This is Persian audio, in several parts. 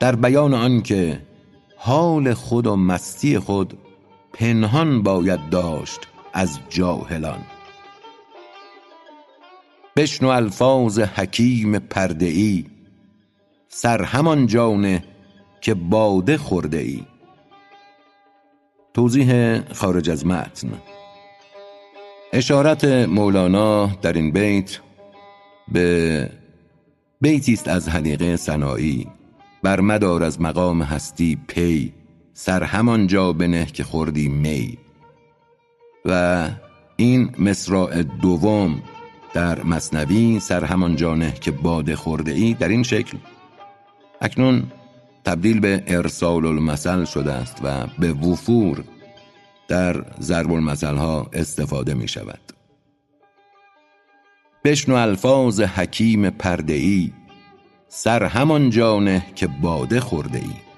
در بیان آنکه حال خود و مستی خود پنهان باید داشت از جاهلان. بشنو الفاظ حکیم پرده ای سر همانجا نه که باده خورده ای توضیح خارج از متن. اشارت مولانا در این بیت به بیتی است از حدیقه سنایی. بر مدار از مقام هستی پی سر همانجا بنه که خوردی می. و این مصراع دوم در مصنوی سر همانجا نه که باده خورده ای در این شکل. اکنون تبدیل به ارسال المثل شده است و به وفور در ضرب المثل ها استفاده می شود. بشنو الفاظ حکیم پرده ای. سر همان جانه که باده خورده ای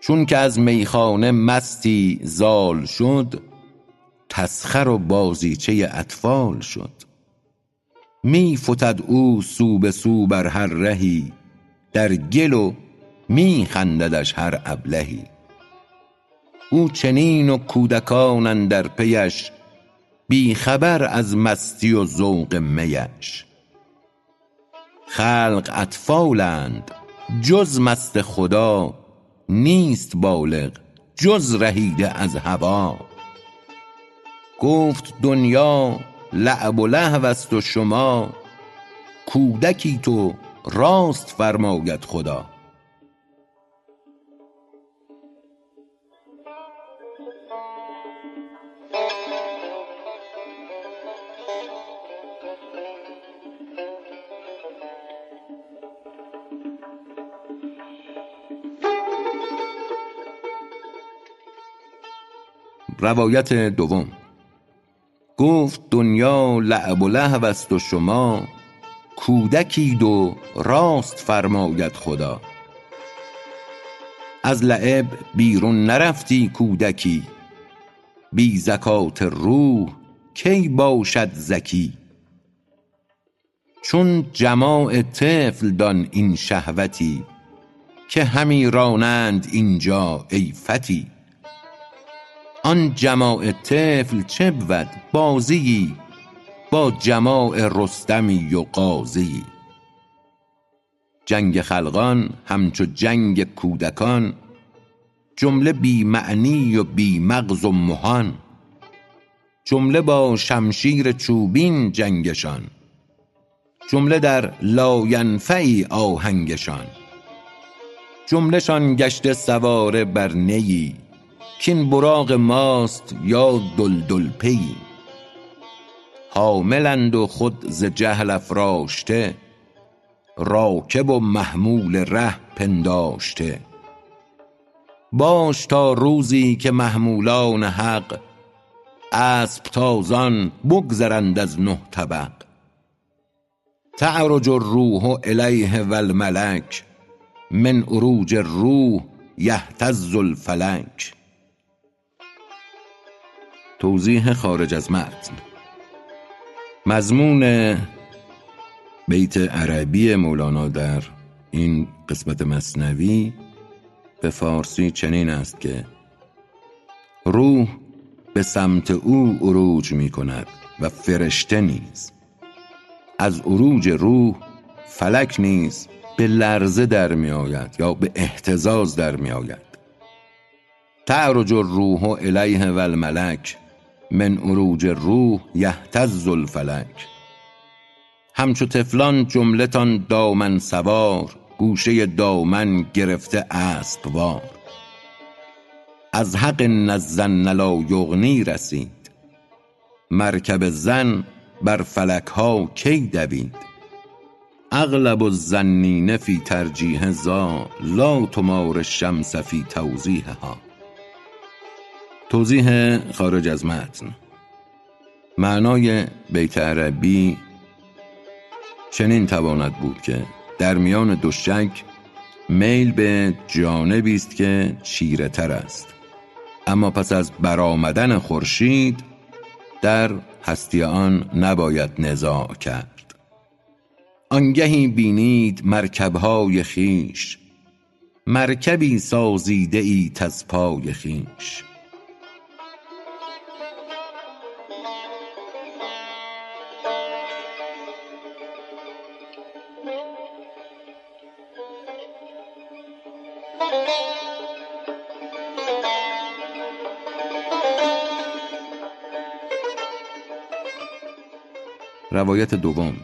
چون که از میخانه مستی زال شد تسخر و بازیچه اطفال شد. می فتد او سو به سو بر هر رهی در گل و می خنددش هر ابلهی. او چنین و کودکان اندر پیش بی خبر از مستی و ذوق میش خلق اطفالند. جز مست خدا نیست بالغ جز رهیده از هوا. گفت دنیا لعب و لهو است و شما کودکی تو راست فرماید خدا. روایت دوم. گفت دنیا لعب و لهو است و شما کودکید و راست فرماید خدا. از لعب بیرون نرفتی کودکی بی زکات روح کی باشد زکی. چون جماع طفل دان این شهوتی که همی رانند اینجا ای فتی. آن جماع طفل چه بود بازیی؟ با جماع رستمی و غازیی جنگ خلقان همچو جنگ کودکان. جمله بی معنی و بی مغز و مهان. جمله با شمشیر چوبین جنگشان. جمله در لاینفعی آهنگشان. جمله شان گشته سواره بر نیی. کاین براق ماست یا دلدل پیی حاملند و خود ز جهل افراشته راکب و محمول ره پنداشته. باش تا روزی که محمولان حق اسپ تازان بگذرند از نه طبق. تعرج الروح الیه و الملک من عروج الروح یهتز الفلک. توضیح خارج از متن مضمون بیت عربی مولانا در این قسمت مصنوی به فارسی چنین است که روح به سمت او عروج می کند و فرشته نیز. از عروج روح فلک نیز به لرزه در می آید یا به اهتزاز در می آید. تعرج الروح الیه و الملک من عروج روح یهتز الفلک. همچو طفلان جمله تان دامن سوار گوشه دامن گرفته اسب وار. از حق الظن لا یغنی رسید مرکب ظن بر فلک ها کی دوید. اغلب الظانین فی ترجیح ذا لا تمار الشمس فی توضیحها. توضیح خارج از متن. معنای بیت عربی چنین تواند بود که در میان دو شک میل به جانبی است که چیره تر است. اما پس از برآمدن خورشید در هستی آن نباید نزاع کرد. آنگهی بینید مرکبهای خویش مرکبی سازیده ایت از پای خویش روایت دوم.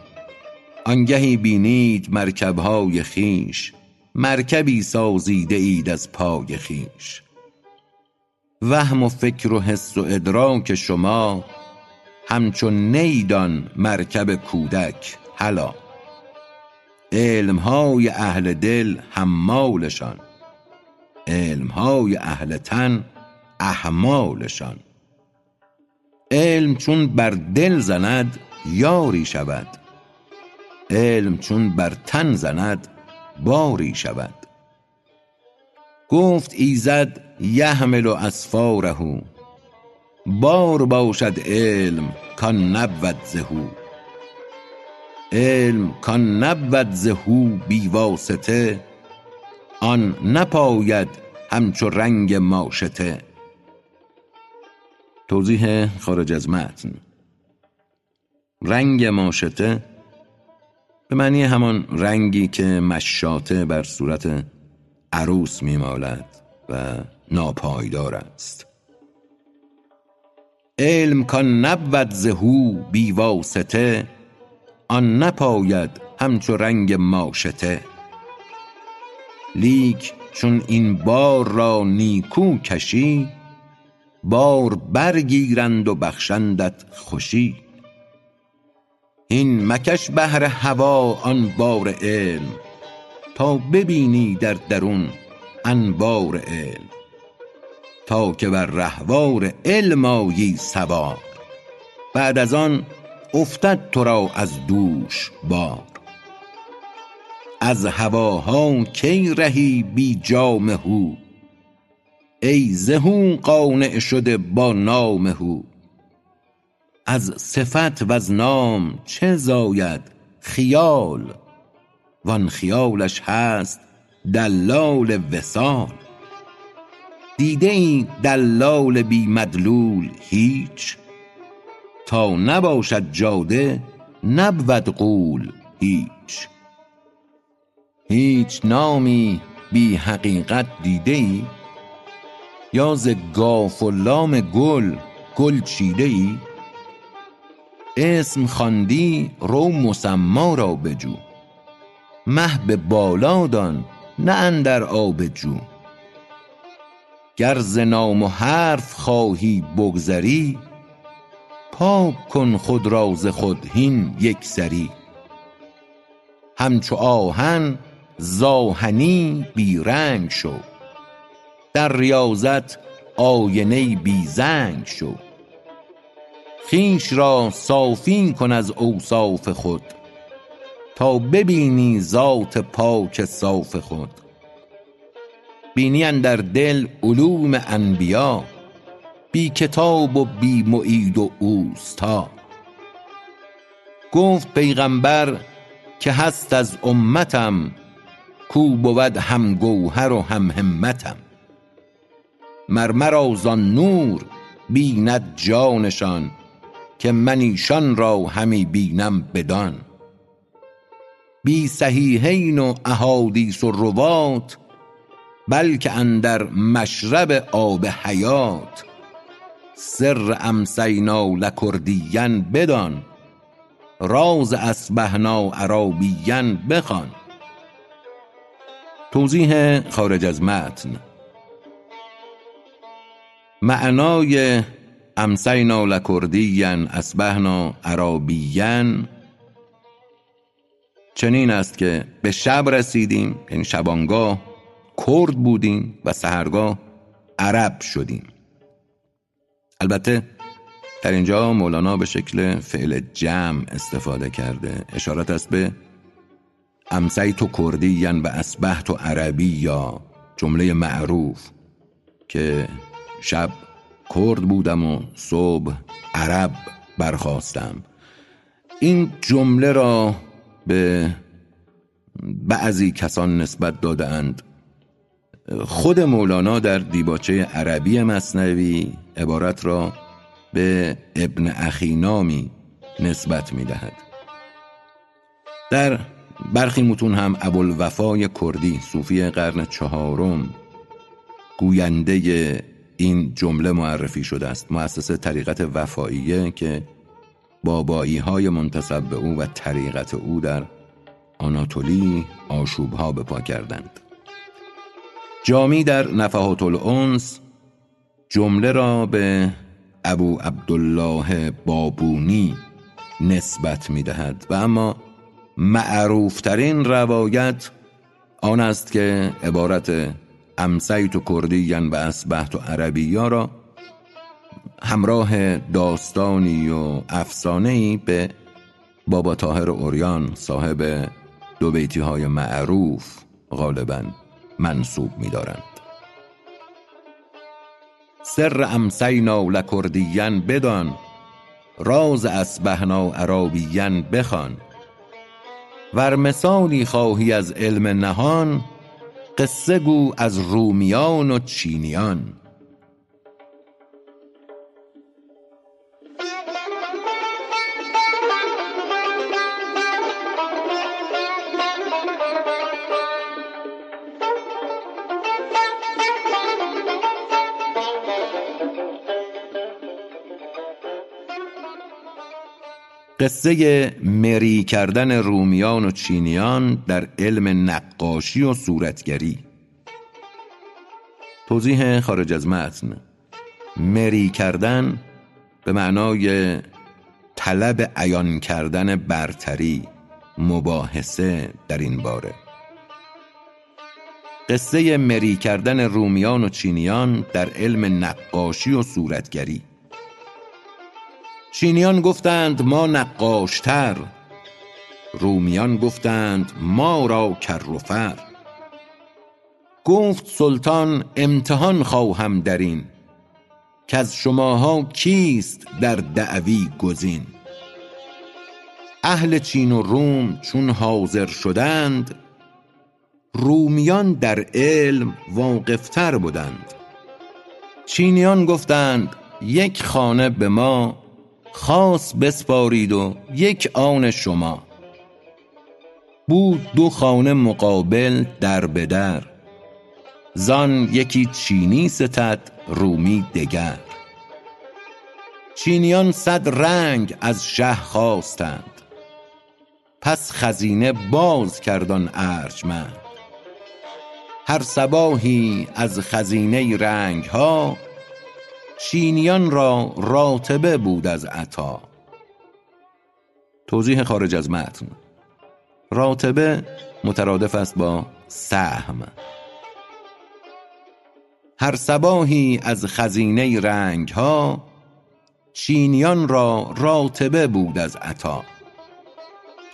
آنگهی بینید مرکبهای خویش مرکبی سازیده اید از پای خویش. وهم و فکر و حس و ادراک شما همچون نی دان مرکب کودک هلا. علمهای اهل دل حمالشان علمهای اهل تن احمالشان. علم چون بر دل زند یاری شود. علم چون بر تن زند باری شود. گفت ایزد یحمل اسفاره. بار باشد علم کان نبود ز هو علم کان نبود ز هو بی واسطه آن نپاید همچو رنگ ماشطه. توضیح خارج از متن. رنگ ماشطه به معنی همان رنگی که مشاطه بر صورت عروس میمالد و ناپایدار است. علم کان نبود ز هو بی واسطه آن نپاید همچو رنگ ماشطه لیک چون این بار را نیکو کشی بار برگیرند و بخشندت خوشی. هین مکش بهر هوا آن بار علم تا ببینی در درون انوار علم. تا که بر رهوار علم آیی سوار بعد از آن افتد تو را از دوش بار. از هواها کی رهی بی جام هو؟ ای ز هو قانع شده با نام هو. از صفت وز نام چه زاید خیال؟ وان خیالش هست دلال وصال. دیده ای دلال بی مدلول هیچ؟ تا نباشد جاده نبود غول هیچ. هیچ نامی بی حقیقت دیده ای یا ز کاف و لام گل گل چیده ای اسم خواندی رو مسمی را بجو. مه به بالا دان نه اندر آب جو. گر ز نام و حرف خواهی بگذری پاک کن خود را ز خود هین یک سری. همچو آهن ز آهنی بی رنگ شو. در ریاضت آینه بی زنگ شو. خویش را صافی کن از اوصاف خود تا ببینی ذات پاک صاف خود. بینی اندر دل علوم انبیا بی کتاب و بی معید و اوستا. گفت پیغامبر که هست از امتم کو بود هم گوهر و هم همتم. مر مرا زان نور بیند جانشان که من ایشان را همی بینم بدان. بی صحیحین و احادیث و روات بلکه اندر مشرب آب حیات. سر امسینا لکردیا بدان راز اصبحنا عرابیا بخوان. توضیح خارج از متن. معنای امسینا لکردیا اصبحنا عرابیا چنین است که به شب رسیدیم یعنی شبانگاه کرد بودیم و سحرگاه عرب شدیم. البته در اینجا مولانا به شکل فعل جمع استفاده کرده. اشارت است به امسیت و کردیا و اصبحت و عربی یا جمله معروف که شب کرد بودم و صبح عرب برخواستم این جمله را به بعضی کسان نسبت داده اند خود مولانا در دیباچه عربی مصنوی عبارت را به ابن اخینامی نسبت می دهد. در برخی متون هم ابوالوفای کردی صوفی قرن چهارم گوینده این جمله معرفی شده است. مؤسس طریقت وفاییه که بابایی های منتصب به او و طریقت او در آناتولی آشوب ها به پا کردند. جامی در نفحات الانس جمله را به ابو عبدالله بابونی نسبت می دهد و اما معروفترین روایت آن است که عبارت امسیت و کردیین و اسبحت و عربیا را همراه داستانی و افسانه‌ای به بابا تاهر اوریان صاحب دو بیتی های معروف غالبا منصوب می دارند. سر امسینا لکردیین بدان راز اسبهنا عربیین بخوان ور مثالی خواهی از علم نهان قصه گو از رومیان و چینیان. قصه مری کردن رومیان و چینیان در علم نقاشی و صورتگری. توضیح خارج از متن. مری کردن به معنای طلب عیان کردن برتری مباحثه در این باره. قصه مری کردن رومیان و چینیان در علم نقاشی و صورتگری. چینیان گفتند ما نقاشتر. رومیان گفتند ما را کر و فر. گفت سلطان امتحان خواهم در این که از شماها کیست در دعوی گزین. اهل چین و روم چون حاضر شدند رومیان در علم واقفتر بودند. چینیان گفتند یک خانه به ما خاص بسپارید و یک آن شما. بود دو خانه مقابل در به در. زان یکی چینی ستد رومی دگر. چینیان صد رنگ از شه خواستند. پس خزینه باز کرد آن ارجمند. هر صباحی از خزینه رنگ ها چینیان را راتبه بود از عطا. توضیح خارج از متن. راتبه مترادف است با سهم. هر صباحی از خزینه رنگ ها چینیان را راتبه بود از عطا.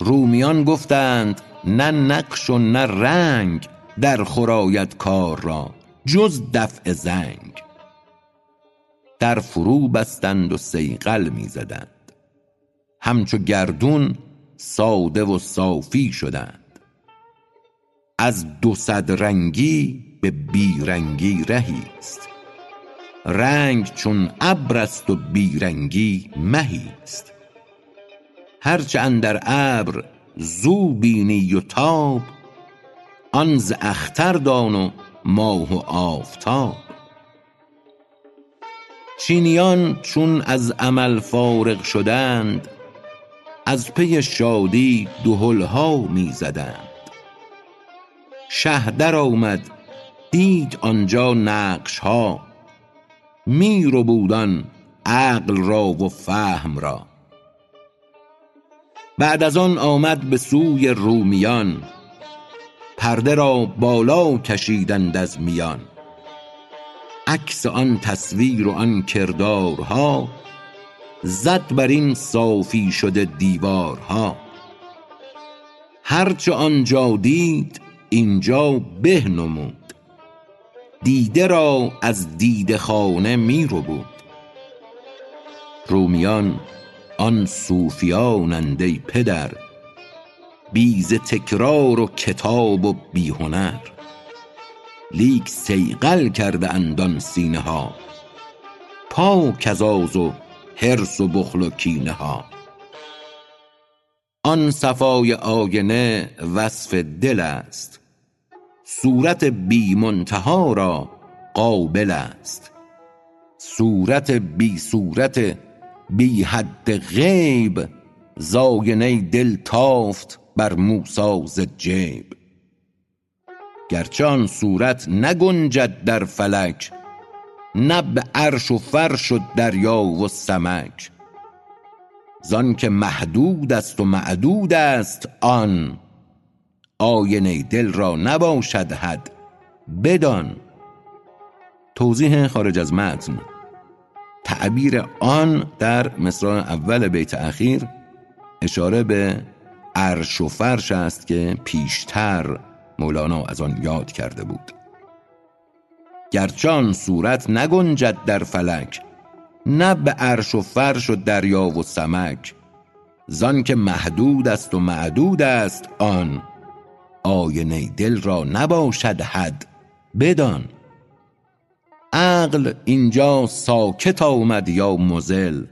رومیان گفتند نه نقش و نه رنگ در خرایت کار را جز دفع زنگ. در فرو بستند و سیقل می زدند همچو گردون ساده و صافی شدند. از دو صد رنگی به بیرنگی رهی است. رنگ چون ابر است و بیرنگی مهی است. هرچه اندر ابر زو بینی و تاب آن ز اختر دان و ماه و آفتاب. چینیان چون از عمل فارغ شدند از پی شادی دهل ها می زدند شه در آمد دید آنجا نقش ها می ربود آن عقل را و فهم را. بعد از آن آمد به سوی رومیان پرده را بالا کشیدند از میان. عکس آن تصویر و آن کردارها زد بر این صافی شده دیوارها. هرچه آنجا دید اینجا به نمود. دیده را از دیده خانه می ربود. رومیان آن صوفیانند ای پدر بی ز تکرار و کتاب و بی هنر لیک سیقل کرده اندان سینه ها. پاک از آز و حرص و بخل و کینه ها. آن صفای آینه وصف دل است. صورت بی منتها را قابل است. صورت بی صورت بی حد غیب ز آینه دل تافت بر موسی ز جیب. گرچه آن صورت نگنجد در فلک نه به عرش و فرش و دریا و سمک. زانکه محدود است و معدود است آن آینه دل را نباشد حد بدان. توضیح خارج از متن. تعبیر آن در مصرع اول بیت اخیر اشاره به عرش و فرش است که پیشتر مولانا از آن یاد کرده بود. گرچه آن صورت نگنجد در فلک نه به عرش و فرش و دریا و سمک. زان که محدود است و معدود است آن آینه دل را نباشد حد بدان. عقل اینجا ساکت آمد یا مزل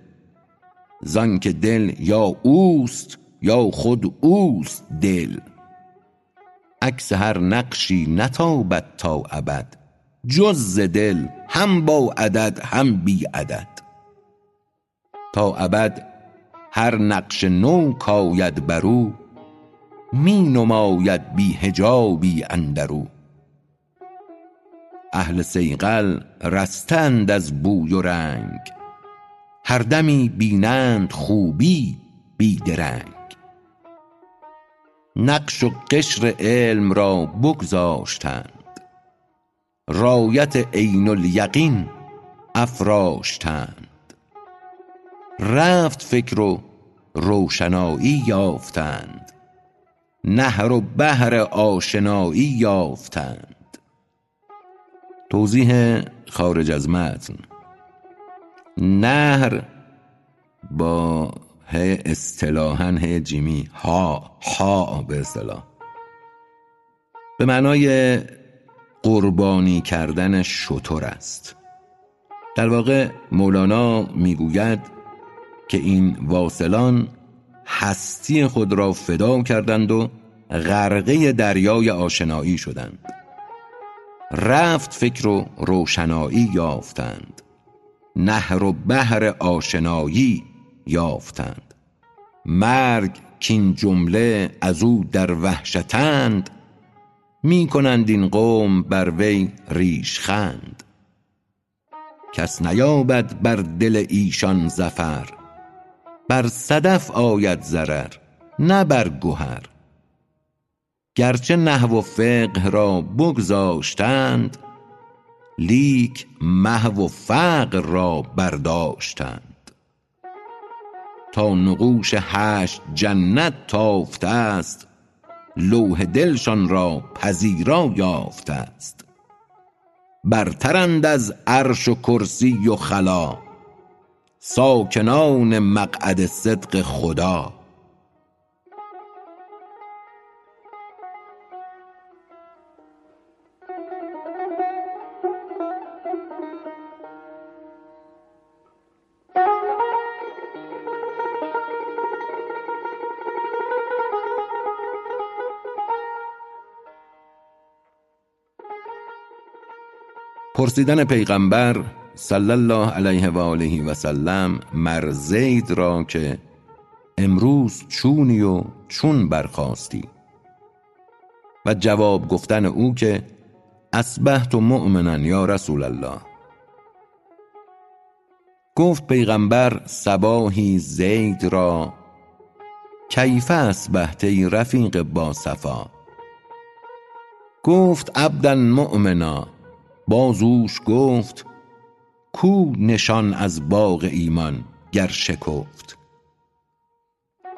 زان که دل یا اوست یا خود اوست دل. عکس هر نقشی نتابد تا ابد. جز دل هم با عدد هم بی عدد. تا ابد هر نقش نو کاید برو می نماید بی حجابی اندرو اهل صیقل رسته اند از بوی و رنگ هر دمی بینند خوبی بی درنگ. نقش و قشر علم را بگذاشتند. رایت عین الیقین افراشتند. رفت فکر و روشنایی یافتند. نهر و بحر آشنایی یافتند. توضیح خارج از متن. نهر با ه اصطلاحا ه جیمی. ها. ها به اصطلاح. به معنای قربانی کردن شتر است. در واقع مولانا می‌گوید که این واصلان هستی خود را فدا کردند و غرقه دریای آشنایی شدند. رفت فکر و روشنایی یافتند. نهر و بحر آشنایی یافتند. مرگ کین جمله از او در وحشتند. می کنند این قوم بر وی ریشخند کس نیابد بر دل ایشان ظفر. بر صدف آید ضرر نه بر گهر. گرچه نحو و فقه را بگذاشتند لیک محو و فقر را برداشتند. تا نقوش هشت جنت تافته است. لوح دلشان را پذیرا یافته است. برترند از عرش و کرسی و خلا. ساکنان مقعد صدق خدا. پرسیدن پیغمبر صلی الله علیه و آله و سلم مر زید را که امروز چونی و چون برخاستی. و جواب گفتن او که اصبحت مؤمنا یا رسول الله. گفت پیغمبر صباحی زید را کیف اصبحت رفیق با صفا؟ گفت عبدا مؤمنا. باز اوش گفت کو نشان از باغ ایمان گر شکفت؟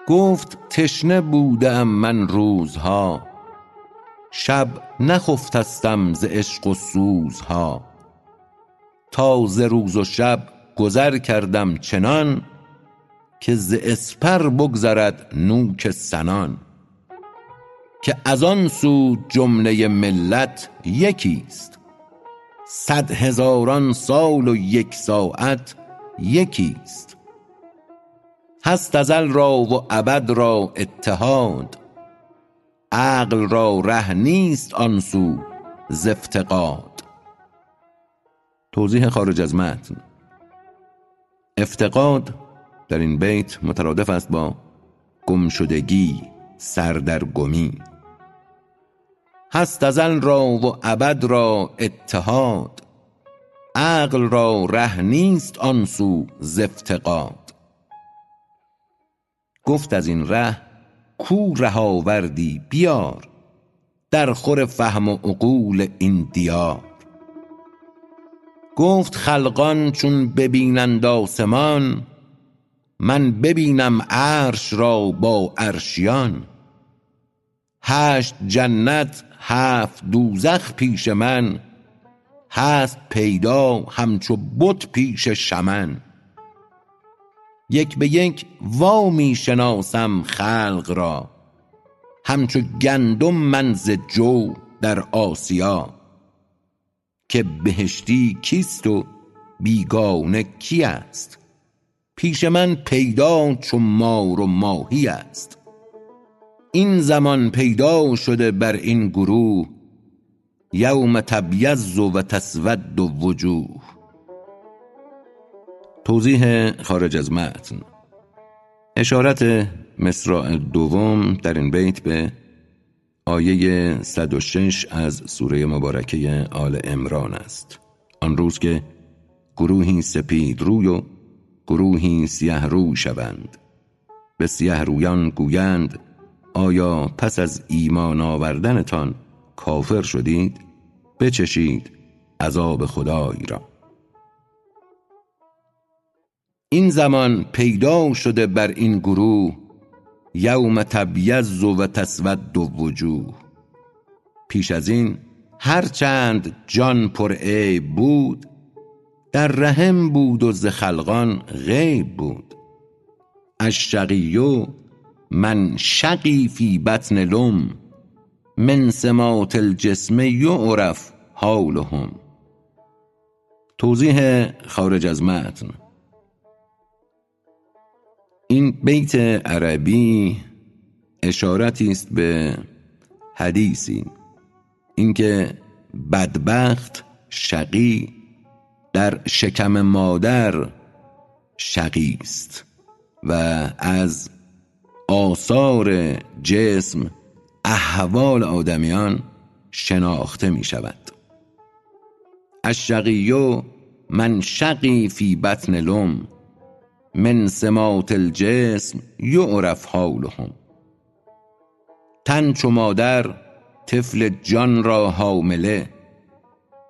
گفت تشنه بوده ام من روزها شب نخفتستم ز عشق و سوزها. تا ز روز و شب گذر کردم چنان که ز اسپر بگذرد نوک سنان. که از آن سو جمله ملت یکیست. صد هزاران سال و یک ساعت یکیست. هست ازل را و ابد را اتحاد. عقل را ره نیست آن سو ز افتقاد توضیح خارج از متن. افتقاد در این بیت مترادف است با گمشدگی سردرگمی. هست ازل را و ابد را اتحاد. عقل را ره نیست آن سو ز افتقاد. گفت از این ره کو ره آوردی بیار در خور فهم و عقول این دیار. گفت خلقان چون ببینند آسمان من ببینم عرش را با عرشیان. هشت جنت هفت دوزخ پیش من هست پیدا همچو بت پیش شمن. یک به یک وا می شناسم خلق را همچو گندم من ز جو در آسیا. که بهشتی کیست و بیگانه کی است؟ پیش من پیدا چو مار و ماهی است. این زمان پیدا شده بر این گروه یوم تبیض و تسود وجوه. توضیح خارج از متن. اشارت مصرع دوم در این بیت به آیه 106 از سوره مبارکه آل امران است. آن روز که گروهی سپید روی و گروهی سیه رو شوند. به سیه رویان گویند آیا پس از ایمان آوردنتان کافر شدید؟ بچشید عذاب خدای را. این زمان پیدا شده بر این گروه یوم تبیض و تسود وجوه پیش از این هرچند جان پر عیب بود در رحم بود و ز خلقان غیب بود. الشقی من شقی فی بطن لم من سمات الجسم یعرف حالهم توضیح خارج از متن. این بیت عربی اشارتی است به حدیثی. اینکه بدبخت شقی در شکم مادر شقی است و از آثار جسم احوال آدمیان شناخته می شود الشقی من شقی فی بطن لم من سمات الجسم یعرف حالهم تن چو مادر طفل جان را حامله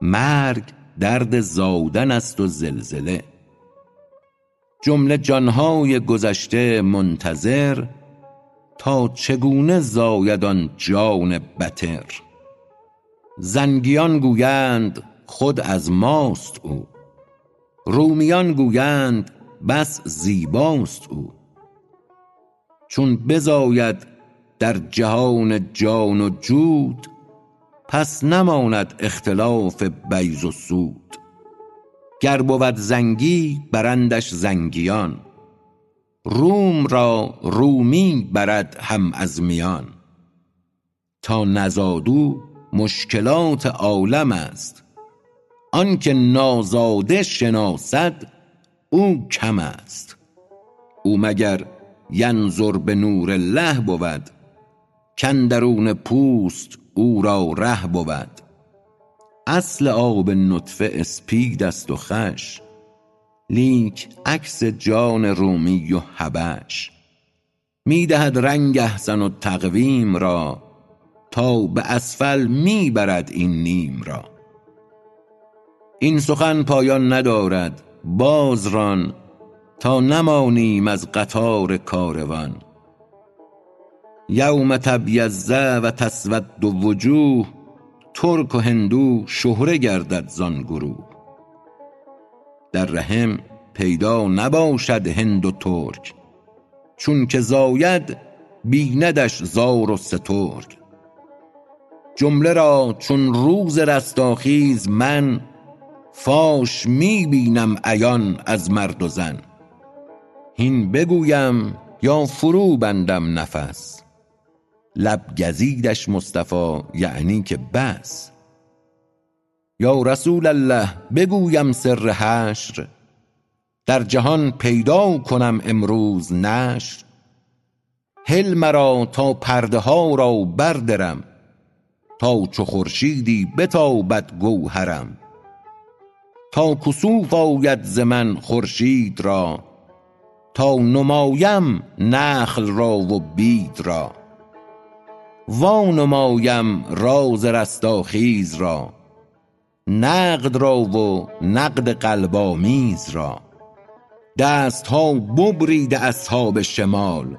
مرگ درد زادن است و زلزله. جمله جانهای گذشته منتظر تا چگونه زاید آن جان بتر؟ زنگیان گویند خود از ماست او. رومیان گویند بس زیباست او. چون بزاید در جهان جان و جود پس نماند اختلاف بیض و سود. گر بود زنگی برندش زنگیان. روم را رومی برد هم از میان. تا نزاد او مشکلات عالم است. آنکه نازاده شناسد او کم است. او مگر ینظر به نور الله بود؟ کاندرون پوست او را ره بود. اصل آب نطفه اسپید است و خوش لیک عکس جان رومی و حبش. می دهد رنگ احسن و تقویم را تا به اسفل می برد این نیم را. این سخن پایان ندارد باز ران تا نمانیم از قطار کاروان. یوم تبیض و تسود وجوه ترک و هندو شهره گردد زان گروه. در رحم پیدا نباشد هند و ترک چون که زاید بیندش زار و سترگ جمله را چون روز رستاخیز من فاش می بینم عیان از مرد و زن. هین بگویم یا فرو بندم نفس. لب گزیدش مصطفی یعنی که بس. یا رسول الله بگویم سر حشر. در جهان پیدا کنم امروز نشر. هل مرا تا پرده ها را بردرم. تا چو خورشیدی بتابد گوهرم. تا کسوف آید ز من خورشید را. تا نمایم نخل را و بید را. وا نمایم راز رستاخیز را. نقد را و نقد قلب آمیز را. دست ها ببریده اصحاب شمال.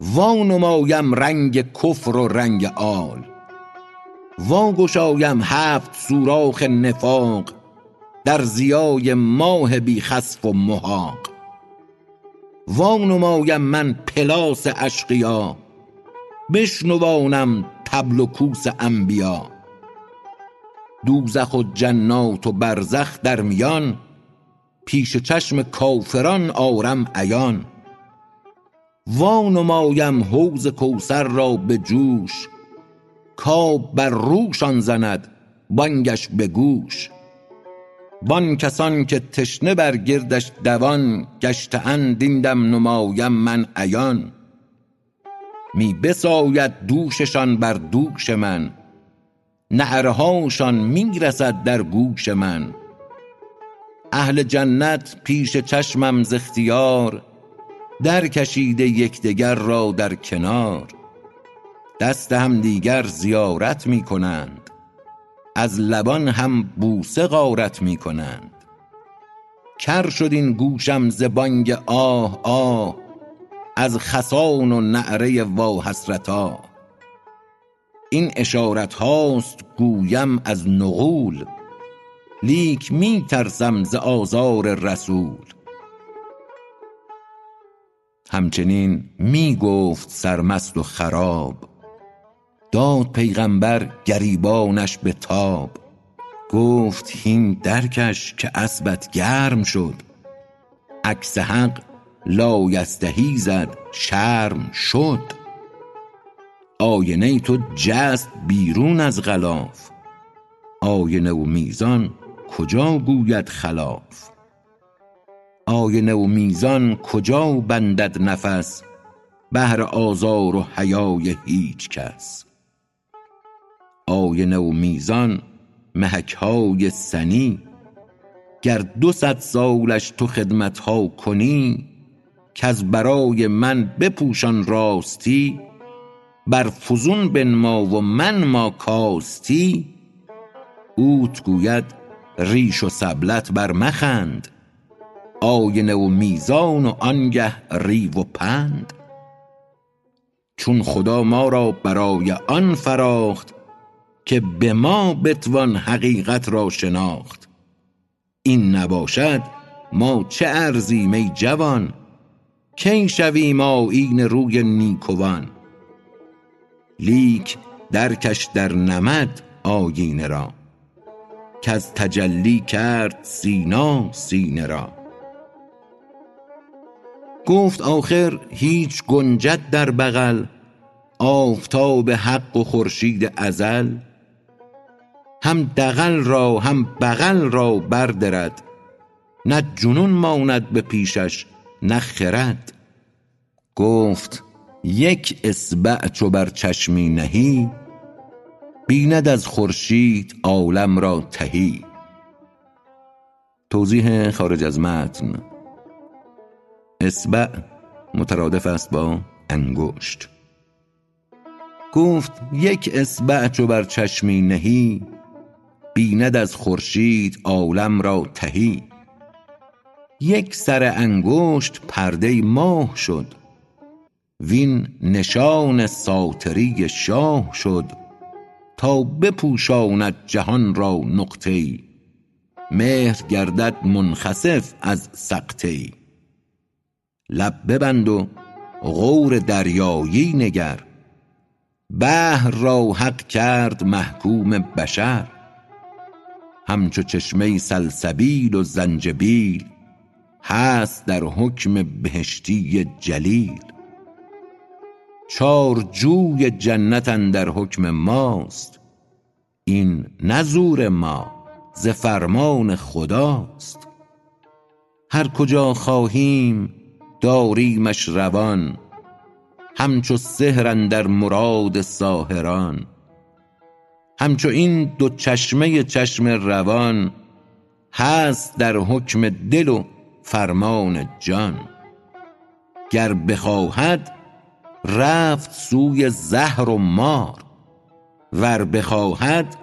وا نمایم رنگ کفر و رنگ آل. وا گشایم هفت سوراخ نفاق در ضیای ماه بی خسف و محاق. وا نمایم من پلاس اشقیا بشنوانم طبل و کوس انبیا. دوزخ و جنات و برزخ در میان پیش چشم کافران آرم عیان. وا نمایم حوض کوثر را به جوش کآب بر روشان زند بانگش به گوش. وان کسان که تشنه بر گردش دوان گشته اند این دم نمایم من عیان. می بساید دوششان بر دوش من نعره هاشان می رسد در گوش من. اهل جنت پیش چشمم ز اختیار در کشیده یکدگر را در کنار. دست همدیگر زیارت می کنند از لبان هم بوسه غارت می کنند کر شد این گوشم ز بانگ آه آه از خسان و نعره واحسرتا. این اشارت هاست گویم از نغول لیک می ترسم ز آزار رسول. همچنین می گفت سرمست و خراب داد پیغامبر گریبانش به تاب. گفت هین درکش که اسبت گرم شد عکس حق لایستحی زد شرم شد. آینه تو جست بیرون از غلاف. آینه و میزان کجا گوید خلاف؟ آینه و میزان کجا بندد نفس؟ بهر آزار و حیای هیچ کس. آینه و میزان محک های سنی. گر دو صد سالش تو خدمت ها کنی کز برای من بپوشان راستی. بر فزون بنما و منما کاستی اوت گوید ریش و سبلت بر مخند. آینه و میزان و آنگه ریو و پند. چون خدا ما را برای آن فراخت که به ما بتوان حقیقت را شناخت. این نباشد ما چه ارزیم ای جوان؟ کی شویم آیین روی نیکوان؟ لیک درکش در نمد آیینه را کز تجلی کرد سینا سینه را. گفت آخر هیچ گنجد در بغل آفتاب حق و خورشید ازل. هم دغل را هم بغل را بردرد نه جنون ماند به پیشش نه خرد. گفت یک اصبع چو بر چشمی نهی بیند از خورشید عالم را تهی. توضیح خارج از متن. اصبع مترادف است با انگشت. گفت یک اصبع چو بر چشمی نهی بیند از خورشید عالم را تهی. یک سر انگشت پرده ماه شد وین نشان ساتری شاه شد تا بپوشاند جهان را نقطه ای. مهر گردد منخسف از سقطه ای. لب ببند و غور دریایی نگر. بحر را حق کرد محکوم بشر. همچو چشمه سلسبیل و زنجبیل هست در حکم بهشتی جلیل. چار جوی جنت اندر حکم ماست. این نه زور ما ز فرمان خداست. هر کجا خواهیم داریمش روان همچو سحر اندر مراد ساحران. همچو این دو چشمه چشم روان هست در حکم دل و فرمان جان. گر بخواهد رفت سوی زهر و مار. ور بخواهد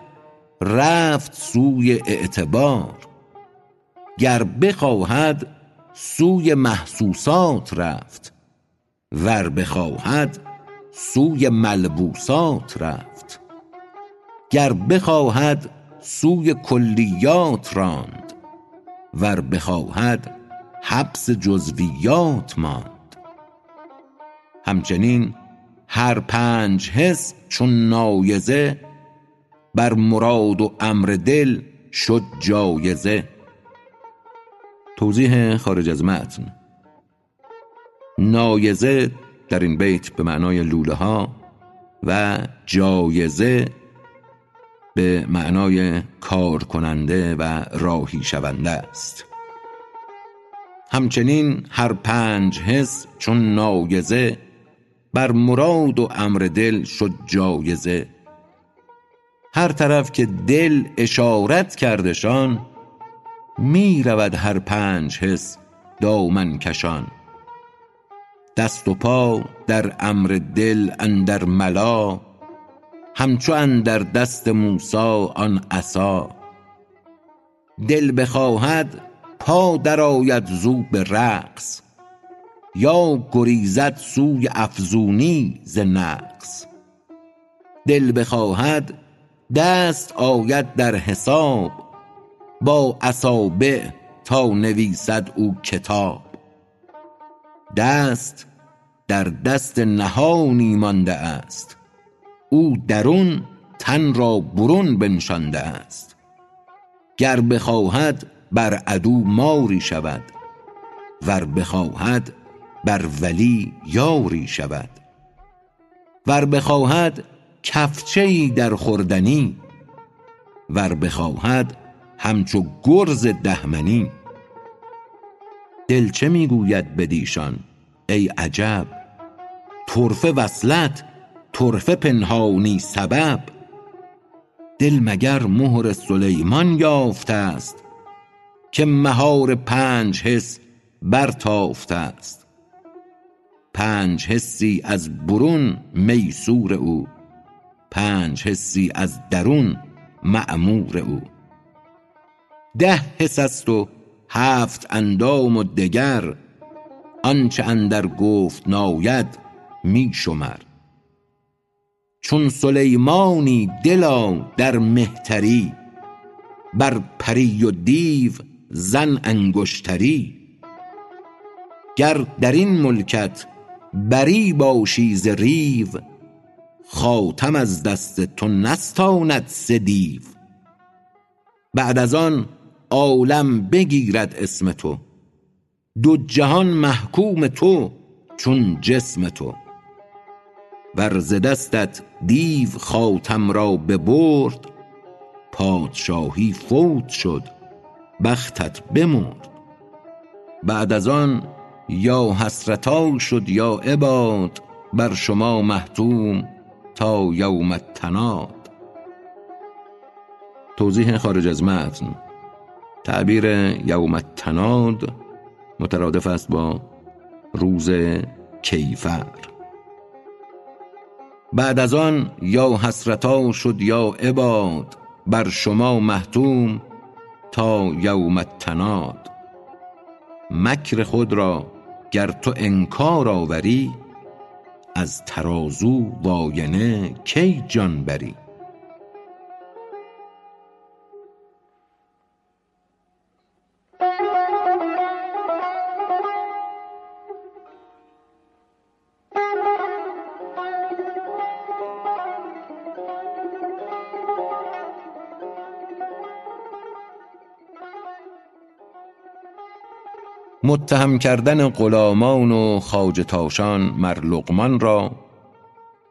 رفت سوی اعتبار. گر بخواهد سوی محسوسات رفت. ور بخواهد سوی ملبوسات رفت. گر بخواهد سوی کلیات راند. ور بخواهد حبس جزویات ماند. همچنین هر پنج حس چون نایزه بر مراد و امر دل شد جایزه. توضیح خارج از متن. نایزه در این بیت به معنای لوله ها و جایزه به معنای کار کننده و راهی شونده است. همچنین هر پنج حس چون نایزه بر مراد و امر دل شد جایزه. هر طرف که دل اشارت کردشان می رود هر پنج حس دامن کشان. دست و پا در امر دل اندر ملا همچو اندر دست موسی آن عصا. دل بخواهد پا درآید زو به رقص. یا گریزد سوی افزونی ز نقص. دل بخواهد دست آید در حساب با اصابع تا نویسد او کتاب. دست در دست نهانی مانده است او درون تن را برون بنشانده است. گر بخواهد بر عدو ماری شود ور بخواهد بر ولی یاری شود. ور بخواهد کفچه ای در خوردنی ور بخواهد همچو گرز دهمنی. دل چه می گوید بدیشان ای عجب؟ طرفه وصلت طرفه پنهانی سبب. دل مگر مهر سلیمان یافته است که مهار پنج حس برتافته است؟ پنج حسی از برون میسور او. پنج حسی از درون معمور او. ده حس است و هفت اندام و دگر. آنچه اندر گفت ناید می شمر. چون سلیمانی دلا در مهتری بر پری و دیو زن انگشتری. گر در این ملکت بری باشی ز ریو خاتم از دست تو نستاند سه دیو. بعد از آن عالم بگیرد اسم تو دو جهان محکوم تو چون جسم تو. ور ز دستت دیو خاتم را ببرد پادشاهی فوت شد بختت بمرد. بعد از آن یا حسرتا شد یا عباد بر شما محتوم تا یوم التناد. توضیح خارج از متن. تعبیر یوم التناد مترادف است با روز کیفر. بعد از آن یا حسرتا شد یا عباد بر شما محتوم تا یوم التناد. مکر خود را گر تو انکار آوری از ترازو و آینه کی جان بری؟ متهم کردن غلامان و خواجه مر لقمان را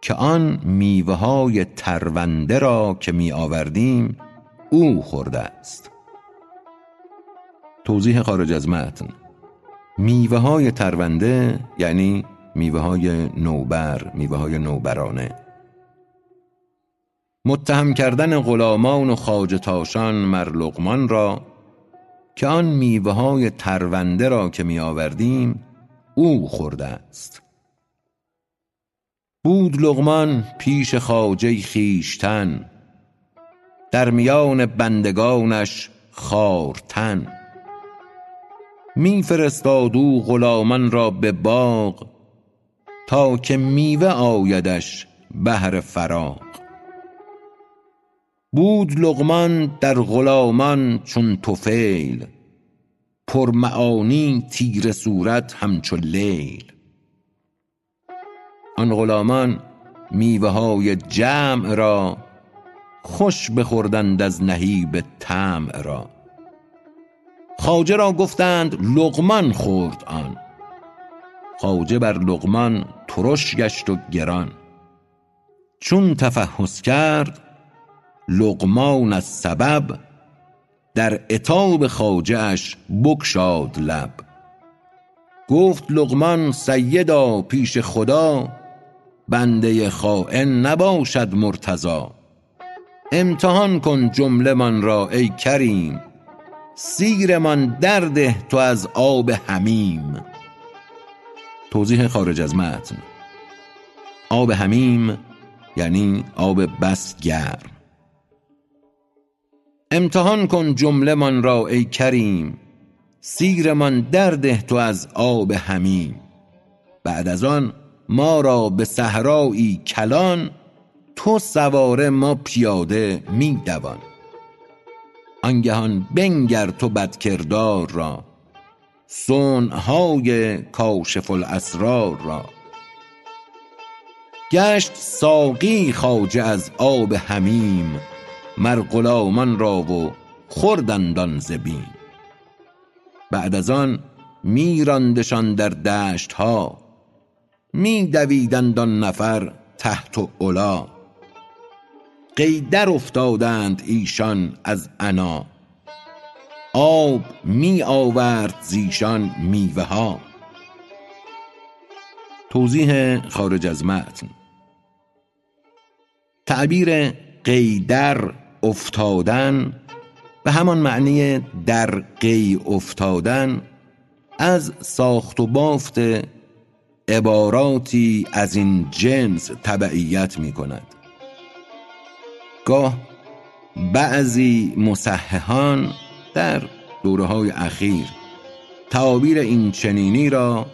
که آن میوه های ترونده را که می آوردیم او خورده است. توضیح خارج از متن. میوه های ترونده یعنی میوه های نوبر میوه های نوبرانه. متهم کردن غلامان و خاجتاشان مر لقمان را که آن میوه های ترونده را که می آوردیم او خورده است. بود لغمان پیش خاجه خیشتن در میان بندگانش خارتن. میفرستاد او غلامان را به باغ تا که میوه آیدش بهر فراغ. بود لقمان در غلامان چون طفیل پرمعانی تیره صورت همچو لیل. آن غلامان میوه های جمع را خوش بخوردند از نهیب طمع را. خواجه را گفتند لقمان خورد آن. خواجه بر لقمان ترش گشت و گران. چون تفحص کرد لقمان از سبب در اتاب خواجه اش بگشاد لب. گفت لقمان سیدا پیش خدا بنده خائن نباشد مرتضا امتحان کن جمله من را ای کریم. سیرمان درده تو از آب حمیم. توضیح خارج از متن. آب حمیم یعنی آب بس گرم. امتحان کن جمله من را ای کریم سیرمان درده تو از آب حمیم. بعد از آن ما را به صحرایی کلان تو سواره ما پیاده می دوان. آنگهان بنگر تو بدکردار را صنعهای کاشف الاسرار را. گشت ساقی خواجه از آب حمیم مر غلامان را و خوردند آن ز بیم. بعد از آن می راندشان در دشت ها می دویدند آن نفر تحت و علا قیدر افتادند ایشان از عنا. آب می آورد زیشان میوه ها توضیح خارج از متن. تعبیر قیدر افتادن به همان معنی در قی افتادن از ساخت و بافت عباراتی از این جنس تبعیت می کند. گاه بعضی مصححان در دوره های اخیر تعابیر این چنینی را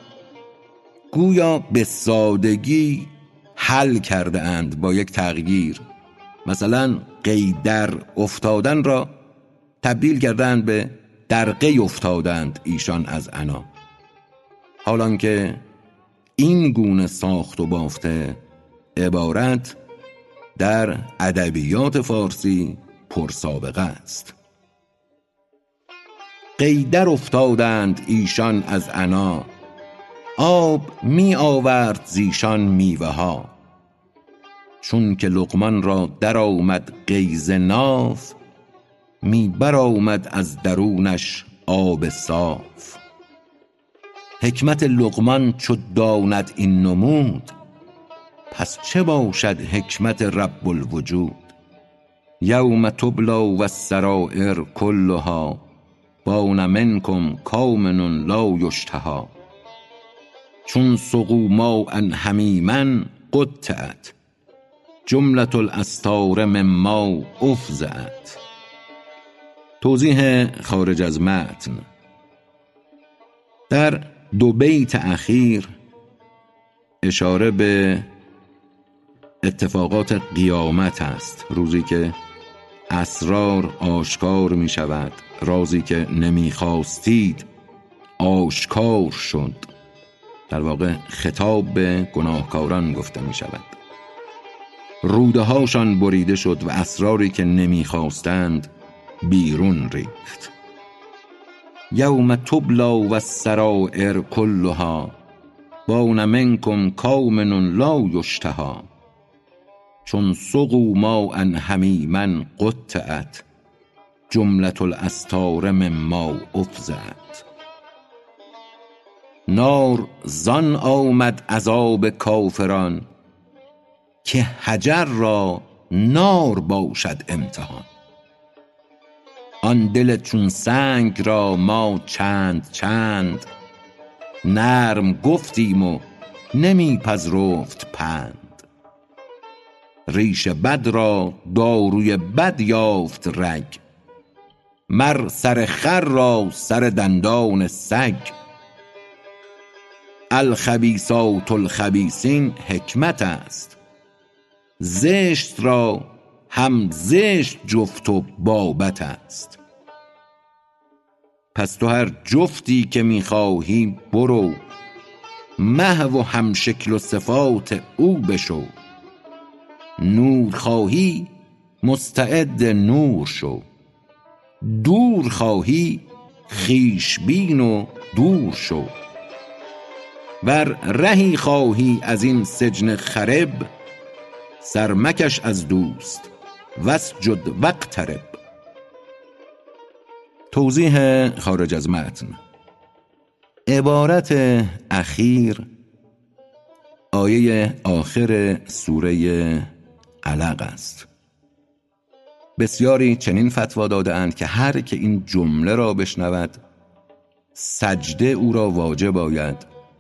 گویا به سادگی حل کرده اند با یک تغییر. مثلا قیدر افتادن را تبدیل کردند به در قی افتادند ایشان از انا. حالان که این گونه ساخت و بافته عبارت در ادبیات فارسی پرسابقه است. قیدر افتادند ایشان از عنا آب می آورد زیشان میوه ها چون که لقمان را در آمد قیز ناف می برآمد از درونش آب صاف. حکمت لقمان چو داند این نمود پس چه باشد حکمت رب الوجود؟ یوم تبلی و السرائر کلها بان منکم کامن لا یشتها. چون سقوا ماء حمیما قطعت جملة الاستار مما افزعت. توضیح خارج از متن. در دو بیت اخیر اشاره به اتفاقات قیامت است. روزی که اسرار آشکار می شود رازی که نمی‌خواستید آشکار شد. در واقع خطاب به گناهکاران گفته می شود. روده هاشان بریده شد و اسراری که نمی‌خواستند بیرون ریخت. یوم تبلی و السرائر کلها بان منکم کامن لا یشتهی چون سقوا ماء حمیما قطعت جملة الاستار مما افضعت نار زان آمد عذاب کافران که حجر را نار باشد امتحان. آن دل چون سنگ را ما چند چند نرم گفتیم و نمی پذرفت پند. ریش بد را داروی بد یافت رگ. مر سر خر را سر دندان سگ. الخبیثات الخبیثین حکمت است. زشت را هم زشت جفت و بابت است. پس تو هر جفتی که می خواهی برو محو و هم شکل و صفات او بشو. نور خواهی مستعد نور شو. دور خواهی خویش بین و دور شو. ور رهی خواهی ازین سجن خرب سر مکش از دوست. واسجد واقترب. توضیح خارج از متن. عبارت اخیر آیه آخر سوره علق است. بسیاری چنین فتوی داده اند که هر که این جمله را بشنود سجده او را واجب آید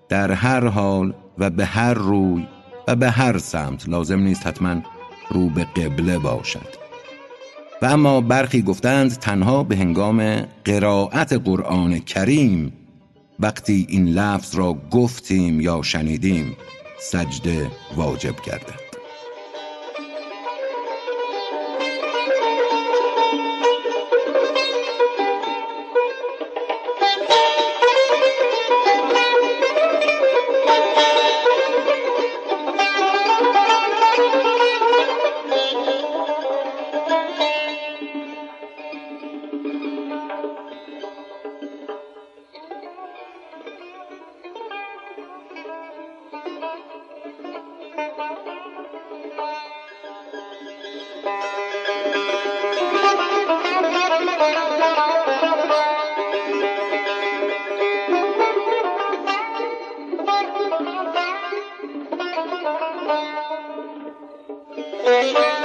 در هر حال و به هر روی. و به هر سمت لازم نیست حتما رو به قبله باشد. و اما برخی گفتند تنها به هنگام قرائت قرآن کریم وقتی این لفظ را گفتیم یا شنیدیم سجده واجب گردد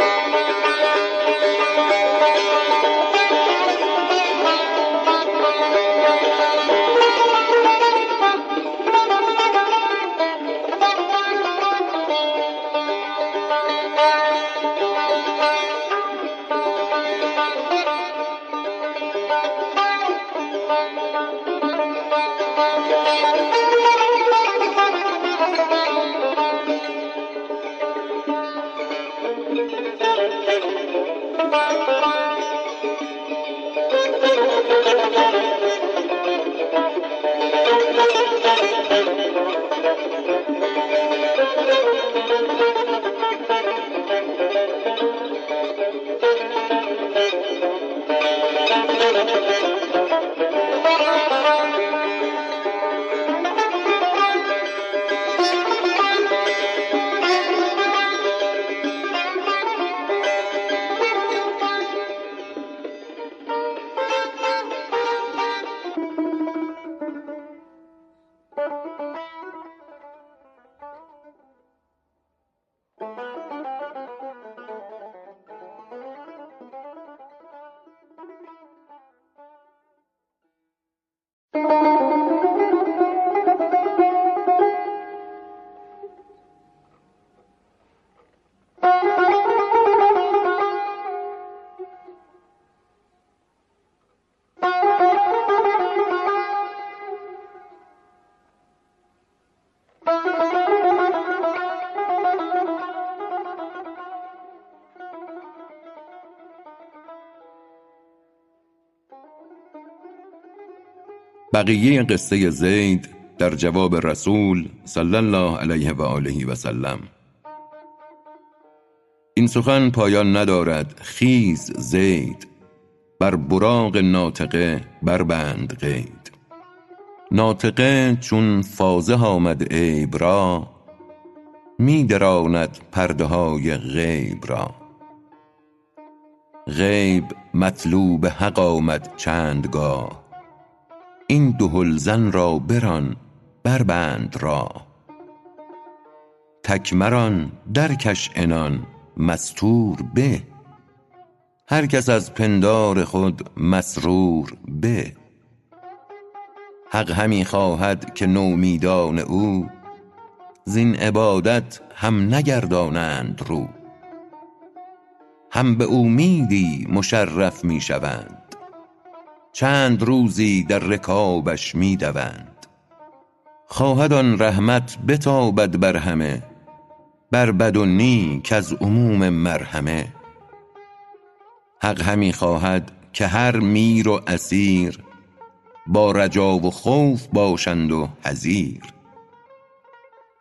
بقیه قصه زید در جواب رسول صلی الله علیه و آله و سلم. این سخن پایان ندارد خیز زید. بر براق ناطقه بربند قید. ناطقه چون فازه آمد عیب را می دراند پرده های غیب را. غیب مطلوب حق آمد چندگاه این دهلزن را بران بربند راه تک مران درکش عنان مستور به. هر کس از پندار خود مسرور به. حق همی خواهد که نومیدان او زین عبادت هم نگردانند رو. هم به اومیدی مشرف می شوند. چند روزی در رکابش می دوند خواهد آن رحمت بتابد بر همه بر بد و نیک از عموم مرحمه. حق همی خواهد که هر میر و اسیر با رجا و خوف باشند و حذیر.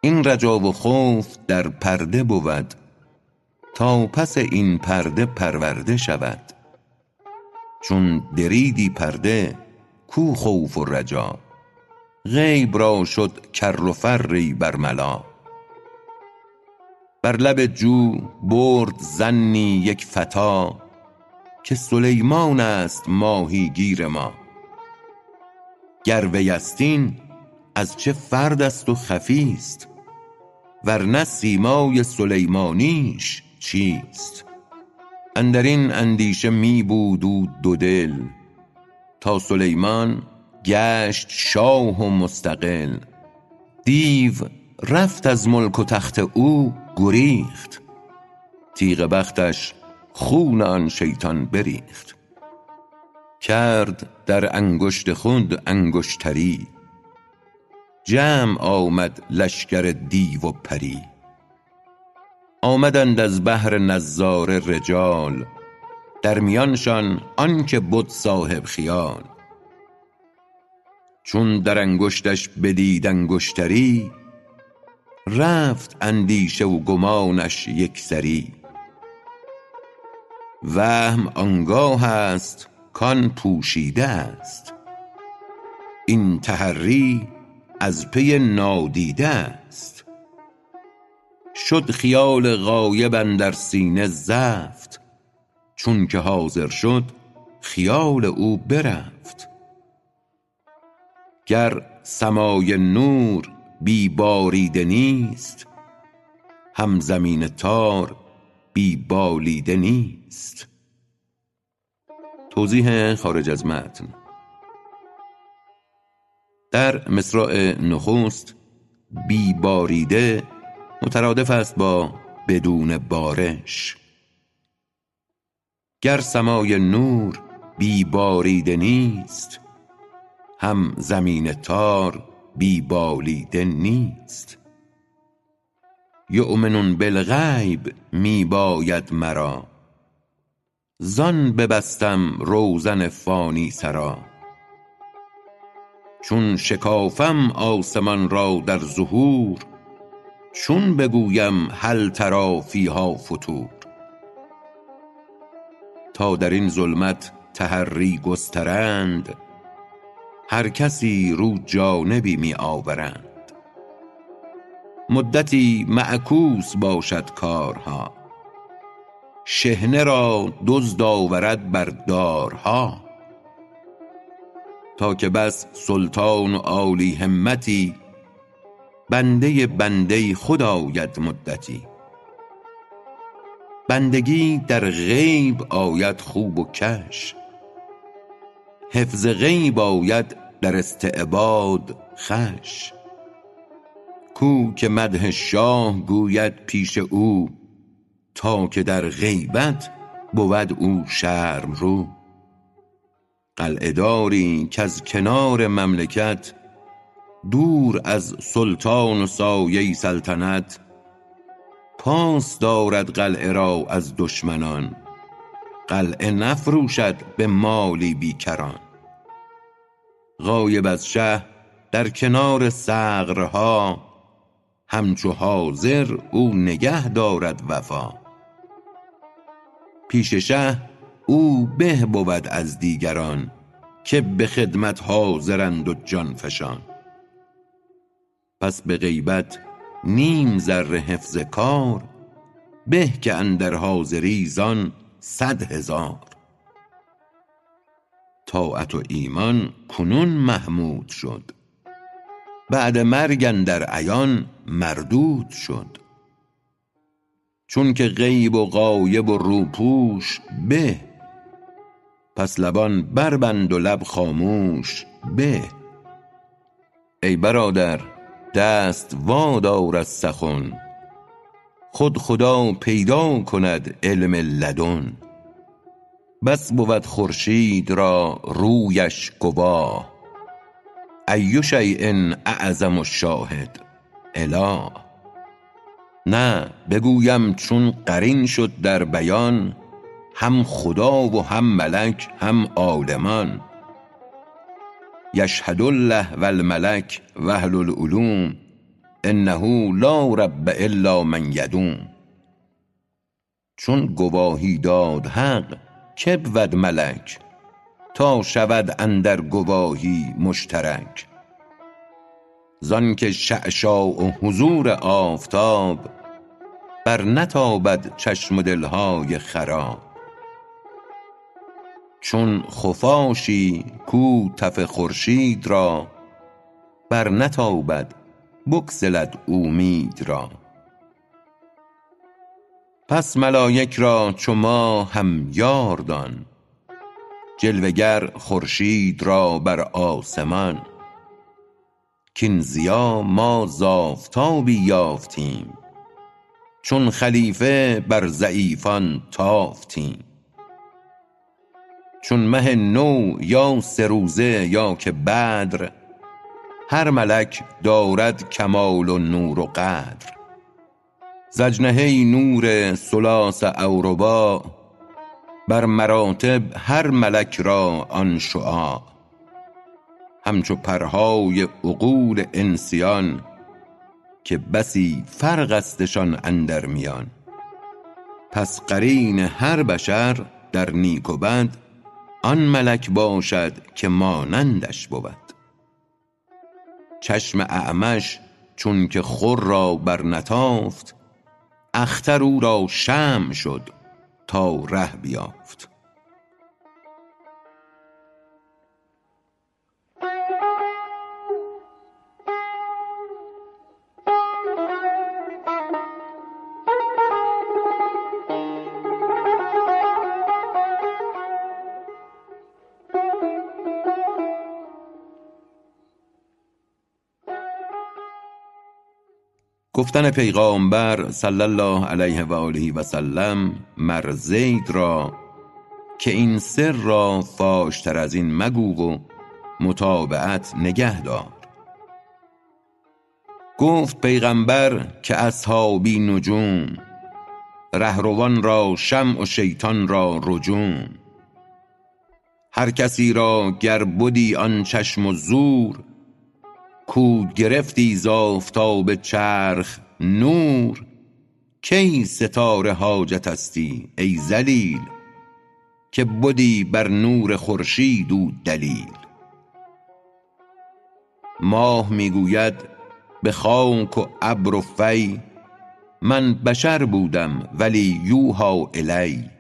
این رجا و خوف در پرده بود تا پس این پرده پرورده شود. چون دریدی پرده کو خوف و رجا. غیب را شد کر و فری برملا. بر لب جو برد ظنی یک فتی که سلیمان است ماهیگیر ما. گر وی است این از چه فرد است و خفی است؟ ورنه سیمای سلیمانیش چیست؟ اندر این اندیشه می بود او دودل تا سلیمان گشت شاه و مستقل. دیو رفت از ملک و تخت او گریخت. تیغ بختش خون آن شیطان بریخت. کرد در انگشت خود انگشتری. جمع آمد لشکر دیو و پری. آمدند از بهر نظاره رجال در میانشان آنکه بد صاحب خیال. چون در انگشتش بدید انگشتری رفت اندیشه و گمانش یکسری وهم آنگاه است کان پوشیده است. این تحری از پی نادیده است. شد خیال غایب اندر سینه زفت چون که حاضر شد خیال او برفت. گر سمای نور بی باریده نیست هم زمین تار بی بالیده نیست. توضیح خارج از متن. در مصرع نخست بی باریده مترادف است با بدون بارش. گر سمای نور بی باریده نیست هم زمین تار بی بالیده نیست. یؤمنون بالغیب می باید مرا زان ببستم روزن فانی سرا. چون شکافم آسمان را در ظهور چون بگویم هل تری فیها فطور تا در این ظلمت تحری گسترند هر کسی رو جانبی می آورند. مدتی معکوس باشد کارها شحنه را دزد آورد بر دارها. تا که بس سلطان و عالی همتی بنده بنده خود آید مدتی. بندگی در غیب آید خوب و کش. حفظ غیب آید در استعباد خوش کو که مدح شاه گوید پیش او تا که در غیبت بود او شرمرو قلعه داری کز کنار مملکت دور از سلطان و سایه سلطنت پاس دارد قلعه را از دشمنان قلعه نفروشد به مالی بی کران غایب از شه در کنار ثغرها همچو حاضر او نگه دارد وفا. پیش شه او به بود از دیگران که به خدمت حاضرند و جان فشان. پس به غیبت نیم ذره حفظ کار به که اندر حاضری زان صد هزار. طاعت و ایمان کنون محمود شد بعد مرگ اندر عیان مردود شد. چون که غیب و غایب و روپوش به پس لبان بربند و لب خاموش به. ای برادر دست وادار از سخن. خود خدا پیدا کند علم لدن. بس بود خورشید را رویش گواه. ای شیء اعظم الشاهد اله. نه بگویم چون قرین شد در بیان هم خدا و هم ملک هم عالمان. یشهد الله و الملک و اهل العلوم انه لا رب الا من یدوم. چون گواهی داد حق که بود ملک؟ تا شود اندر گواهی مشترک. زانک شعشاع و حضور آفتاب بر نتابد چشم دلهای خراب. چون خفاشی کو تف خورشید را بر نتابد بگسلد اومید را. پس ملایک را چو ماه هم یار دان جلوه گر خورشید را بر آسمان. کاین ضیا ما ز آفتابی یافتیم چون خلیفه بر ضعیفان تافتیم. چون مه نو یا سه روزه یا که بدر هر ملک دارد کمال و نور و قدر. ز اجنحه نور ثلاث او رباع بر مراتب هر ملک را آن شعاع همچو پرهای عقول انسیان که بسی فرقستشان اندر میان. پس قرین هر بشر در نیک و بد آن ملک باشد که مانندش بود. چشم اعمش چون که خور را بر نتافت اختر او را شمع شد تا ره بیافت. گفتن پیغامبر صلی الله علیه و آله و سلم مر زید را که این سر را فاش تر از این مگو و متابعت نگه دار. گفت پیغامبر که اصحابی نجوم رهروان را شمع و شیطان را رجوم. هر کسی را گر بدی آن چشم و زور کاو گرفتی ز آفتاب چرخ نور؟ کی ستاره حاجتستی ای ذلیل که بدی بر نور خورشید او دلیل؟ ماه می گوید به خاک و ابر و فی من بشر بودم ولی یوحی الی.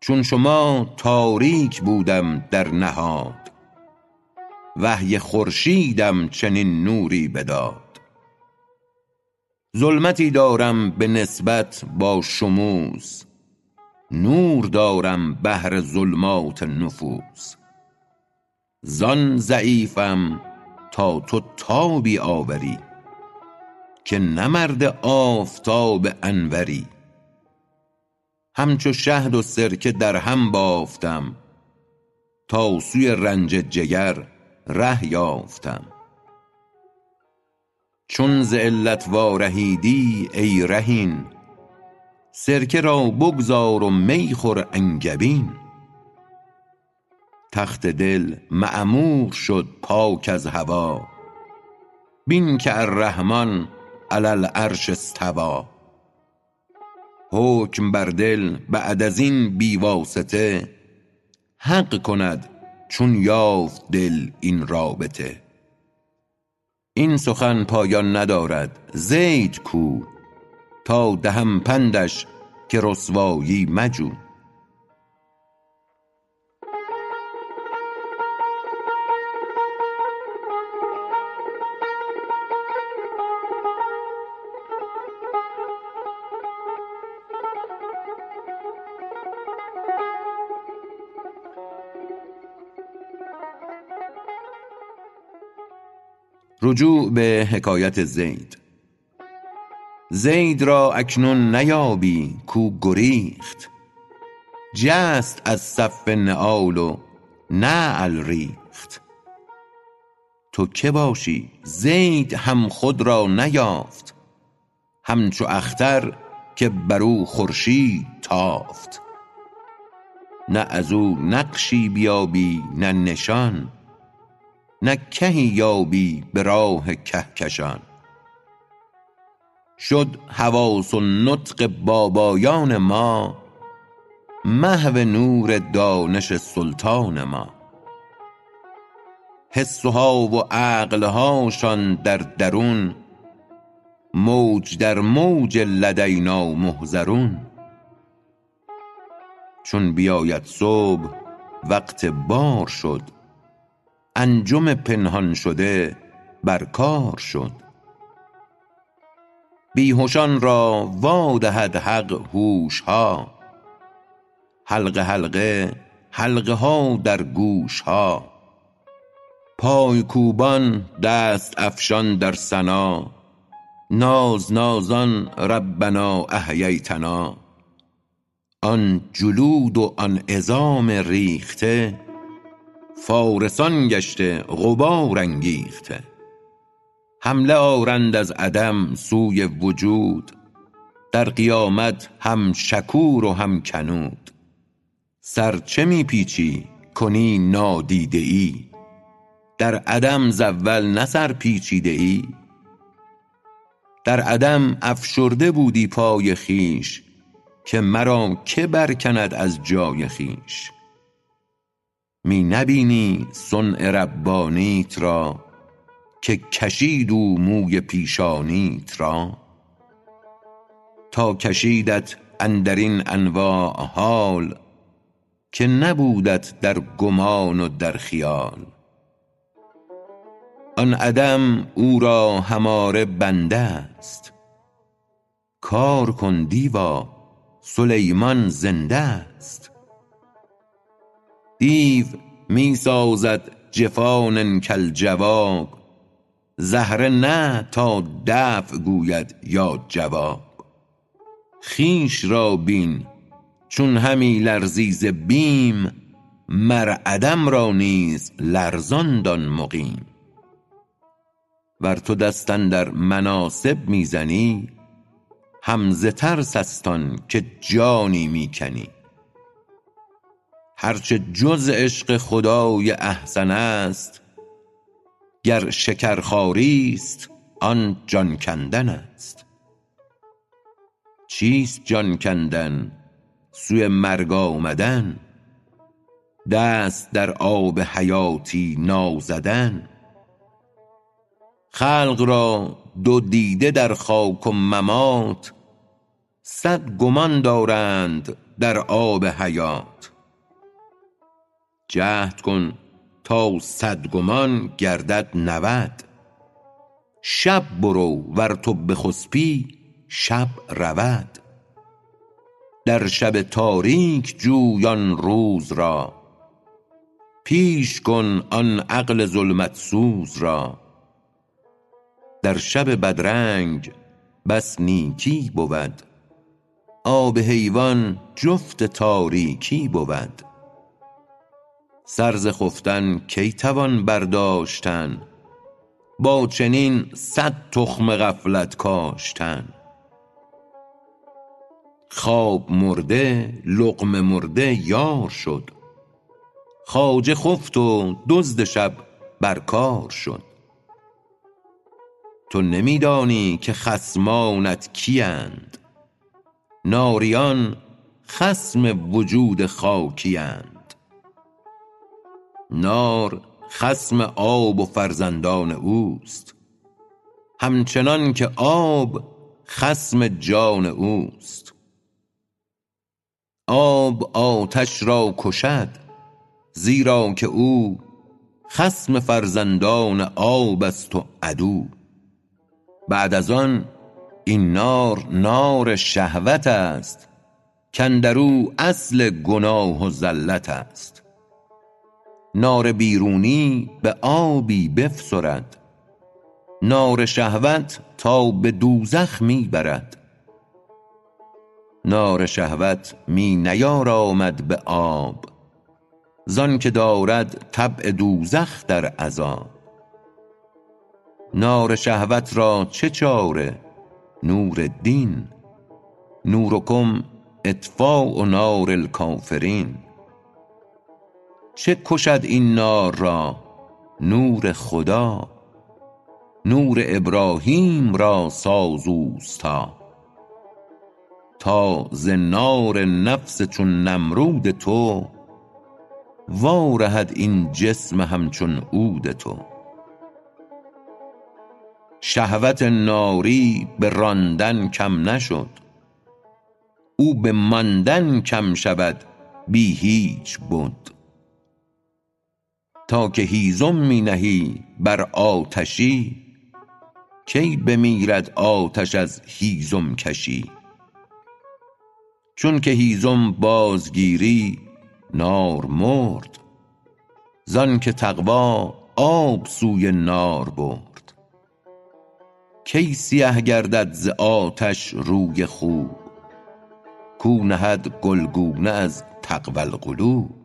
چون شما تاریک بودم در نهاد وحی خورشیدم چنین نوری بداد. ظلمتی دارم به نسبت با شموس نور دارم بهر ظلمات نفوس. زان ضعیفم تا تو تابی آوری که نه مرد آفتاب انوری. همچو شهد و سرکه در هم بافتم تا سوی رنج جگر ره یافتم. چون ز علت وارهیدی ای رهین سرکه را بگذار و می خور انگبین. تخت دل معمور شد پاک از هوا بین که الرحمن علی العرش استوی. حکم بر دل بعد از این بیواسطه حق کند چون یافت دل این رابطه. این سخن پایان ندارد زید کو تا دهم پندش که رسوایی مجو. رجوع به حکایت زید. زید را اکنون نیابی کو گریخت. جست از صف نعال و نعل ریخت. تو که باشی؟ زید هم خود را نیافت. همچو اختر که بر او خورشید تافت. نه از او نقشی بیابی نه نشان. نه کهی یابی به راه کهکشان. شد حواس النطق بابایان ما محو نور دانش سلطان ما. حسها و عقلهاشان در درون موج در موج لدینا محضرون. چون بیاید صبح وقت بار شد. انجم پنهان شده بر کار شد. بیهشان را وا دهد حق هوش ها حلقه حلقه حلقه ها در گوش ها پای کوبان دست افشان در ثنا. ناز نازان ربنا احییتنا. آن جلود و آن عظام ریخته فارسان گشته غبار انگیخته. حمله آرند از عدم سوی وجود در قیامت هم شکور و هم کنود. سر چه می پیچی کنی نادیده ای در عدم ز اول نه سر پیچیده ای در عدم افشرده بودی پای خویش که مرا که برکند از جای خویش می نبینی صنع ربانیت را که کشید او موی پیشانیت را؟ تا کشیدت اندرین انواع حال که نبودت در گمان و در خیال. آن عدم او را هماره بنده است. کار کن دیوا سلیمان زنده است. دیو می سازد جفان کالجواب. زهره نه تا دفع گوید یا جواب. خویش را بین چون همی لرزی ز بیم مر عدم را نیز لرزان دان مقیم. ور تو دست اندر مناصب می زنی هم ز ترس که جانی می کنی هر چه جز عشق خدای احسن است گر شکرخواری است آن جان کندن است. چیست جان کندن؟ سوی مرگ آمدن؟ دست در آب حیاتی نازدن؟ خلق را دو دیده در خاک و ممات صد گمان دارند در آب حیات. جهد کن تا صد گمان گردد نود. شب برو ور تو بخسپی شب رود. در شب تاریک جوی آن روز را پیش کن آن عقل ظلمت سوز را. در شب بدرنگ بس نیکی بود آب حیوان جفت تاریکی بود. سر ز خفتن کی توان برداشتن؟ با چنین صد تخم غفلت کاشتن؟ خواب مرده لقمه مرده یار شد. خواجه خفت و دزد شب بر کار شد. تو نمی دانی که خصمانت کیند ناریان خصم وجود خاکیند نار خصم آب و فرزندان اوست. همچنان که آب خصم جان اوست. آب آتش را کشد زیرا که او خصم فرزندان آب است و عدو. بعد از آن این نار نار شهوت است کاندرو اصل گناه و زلت است. نار بیرونی به آبی بفسرد. نار شهوت تا به دوزخ می برد نار شهوت می نیارامد به آب. زانکه دارد طبع دوزخ در عذاب. نار شهوت را چه چاره؟ نور دین. نورکم اطفاء نار الکافرین. چه کشد این نار را؟ نور خدا نور ابراهیم را ساز اوستا. تا ز نار نفس چون نمرود تو وا رهد این جسم همچون عود تو. شهوت ناری به راندن کم نشد او به ماندن کم شود بی هیچ بد تا که هیزم می نهی بر آتشی کی بمیرد آتش از هیزم کشی؟ چونک هیزم باز گیری نار مرد زانک تقوا آب سوی نار برد. کی سیه گردد ز آتش روی خوب کو نهد گلگونه از تقوی القلوب؟